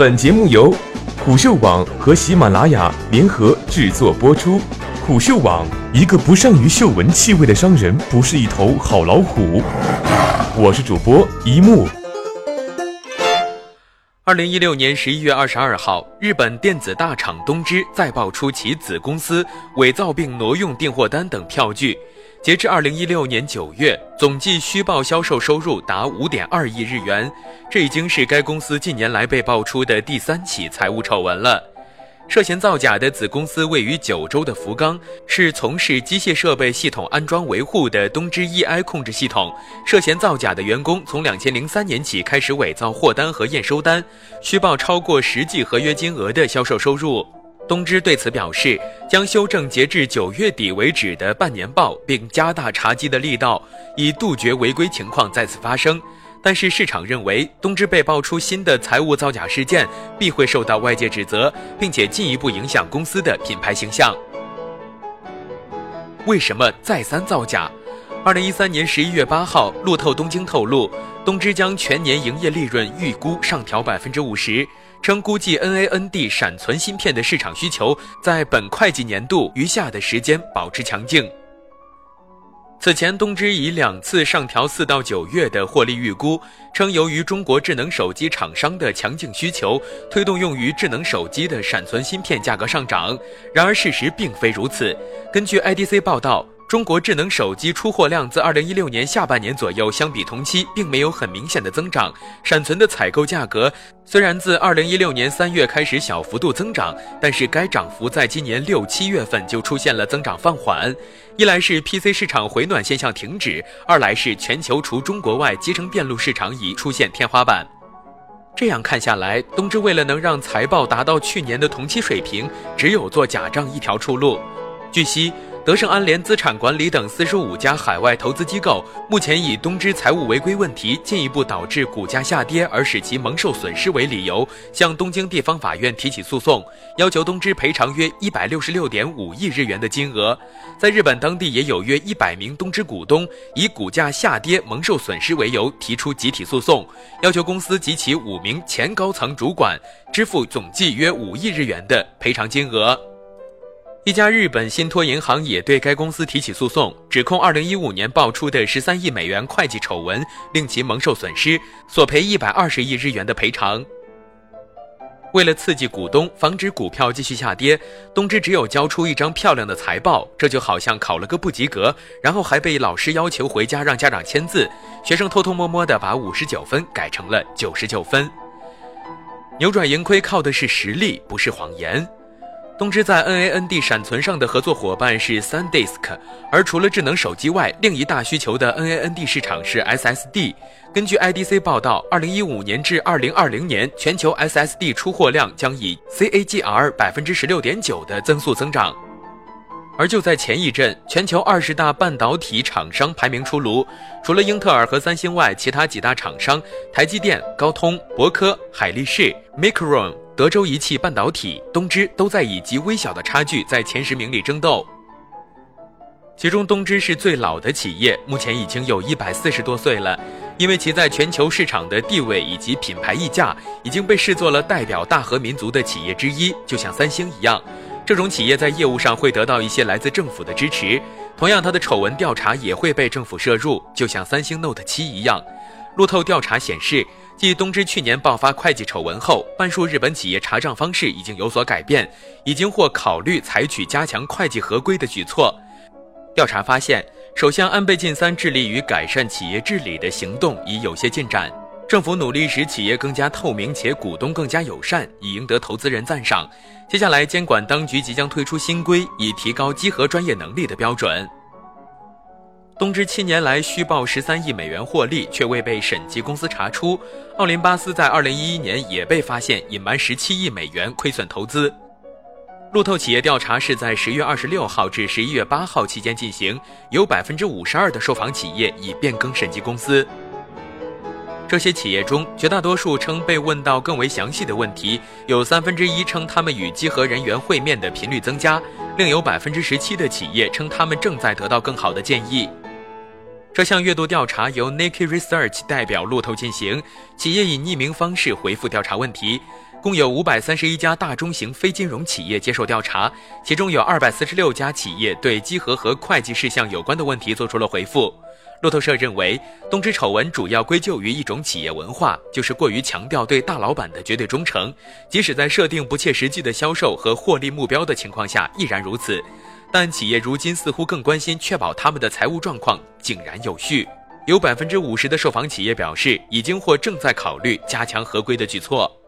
本节目由虎嗅网和喜马拉雅联合制作播出。虎嗅网：一个不善于嗅闻气味的商人，不是一头好老虎。我是主播一木。二零一六年十一月二十二号，日本电子大厂东芝再爆出其子公司伪造并挪用订货单等票据。截至二零一六年九月，总计虚报销售收入达五点二亿日元，这已经是该公司近年来被爆出的第三起财务丑闻了。涉嫌造假的子公司位于九州的福冈，是从事机械设备系统安装维护的东芝 EI 控制系统。涉嫌造假的员工从两千零三年起开始伪造货单和验收单，虚报超过实际合约金额的销售收入。东芝对此表示，将修正截至九月底为止的半年报，并加大查缉的力道，以杜绝违规情况再次发生。但是市场认为，东芝被爆出新的财务造假事件，必会受到外界指责，并且进一步影响公司的品牌形象。为什么再三造假？二零一三年十一月八号，路透东京透露，东芝将全年营业利润预估上调百分之五十。称估计 NAND 闪存芯片的市场需求在本会计年度余下的时间保持强劲。此前，东芝以两次上调四到九月的获利预估，称由于中国智能手机厂商的强劲需求，推动用于智能手机的闪存芯片价格上涨。然而，事实并非如此。根据 IDC 报道。中国智能手机出货量自二零一六年下半年左右相比同期，并没有很明显的增长。闪存的采购价格虽然自二零一六年三月开始小幅度增长，但是该涨幅在今年六七月份就出现了增长放缓。一来是 PC 市场回暖现象停止，二来是全球除中国外，集成电路市场已出现天花板。这样看下来，东芝为了能让财报达到去年的同期水平，只有做假账一条出路。据悉。德胜安联资产管理等四十五家海外投资机构目前以东芝财务违规问题进一步导致股价下跌而使其蒙受损失为理由，向东京地方法院提起诉讼，要求东芝赔偿约一百六十六点五亿日元的金额。在日本当地也有约一百名东芝股东以股价下跌蒙受损失为由提出集体诉讼，要求公司及其五名前高层主管支付总计约五亿日元的赔偿金额。一家日本信托银行也对该公司提起诉讼，指控2015年爆出的13亿美元会计丑闻令其蒙受损失，索赔120亿日元的赔偿。为了刺激股东，防止股票继续下跌，东芝只有交出一张漂亮的财报，这就好像考了个不及格，然后还被老师要求回家让家长签字，学生偷偷摸摸的把59分改成了99分。扭转盈亏靠的是实力，不是谎言。东芝在 NAND 闪存上的合作伙伴是 SanDisk，而除了智能手机外，另一大需求的 NAND 市场是 SSD。根据 IDC 报道，2015年至2020年，全球 SSD 出货量将以 CAGR 百分之十六点九的增速增长。而就在前一阵，全球二十大半导体厂商排名出炉，除了英特尔和三星外，其他几大厂商台积电、高通、博科、海力士、Micron。德州仪器半导体、东芝都在以极微小的差距在前十名里争斗。其中，东芝是最老的企业，目前已经有一百四十多岁了。因为其在全球市场的地位以及品牌溢价，已经被视作了代表大和民族的企业之一，就像三星一样。这种企业在业务上会得到一些来自政府的支持，同样，它的丑闻调查也会被政府摄入，就像三星 Note 七一样。路透调查显示。继东芝去年爆发会计丑闻后，半数日本企业查账方式已经有所改变，已经或考虑采取加强会计合规的举措。调查发现，首相安倍晋三致力于改善企业治理的行动已有些进展，政府努力使企业更加透明且股东更加友善，以赢得投资人赞赏。接下来，监管当局即将推出新规，以提高稽核专业能力的标准。东芝七年来虚报十三亿美元获利，却未被审计公司查出。奥林巴斯在二零一一年也被发现隐瞒十七亿美元亏损投资。路透企业调查是在十月二十六号至十一月八号期间进行，有百分之五十二的受访企业已变更审计公司。这些企业中，绝大多数称被问到更为详细的问题，有三分之一称他们与稽核人员会面的频率增加，另有百分之十七的企业称他们正在得到更好的建议。这项月度调查由 Nike Research 代表路透进行，企业以匿名方式回复调查问题。共有五百三十一家大中型非金融企业接受调查，其中有二百四十六家企业对稽核和会计事项有关的问题做出了回复。路透社认为，东芝丑闻主要归咎于一种企业文化，就是过于强调对大老板的绝对忠诚，即使在设定不切实际的销售和获利目标的情况下依然如此。但企业如今似乎更关心确保他们的财务状况井然有序。有百分之五十的受访企业表示，已经或正在考虑加强合规的举措。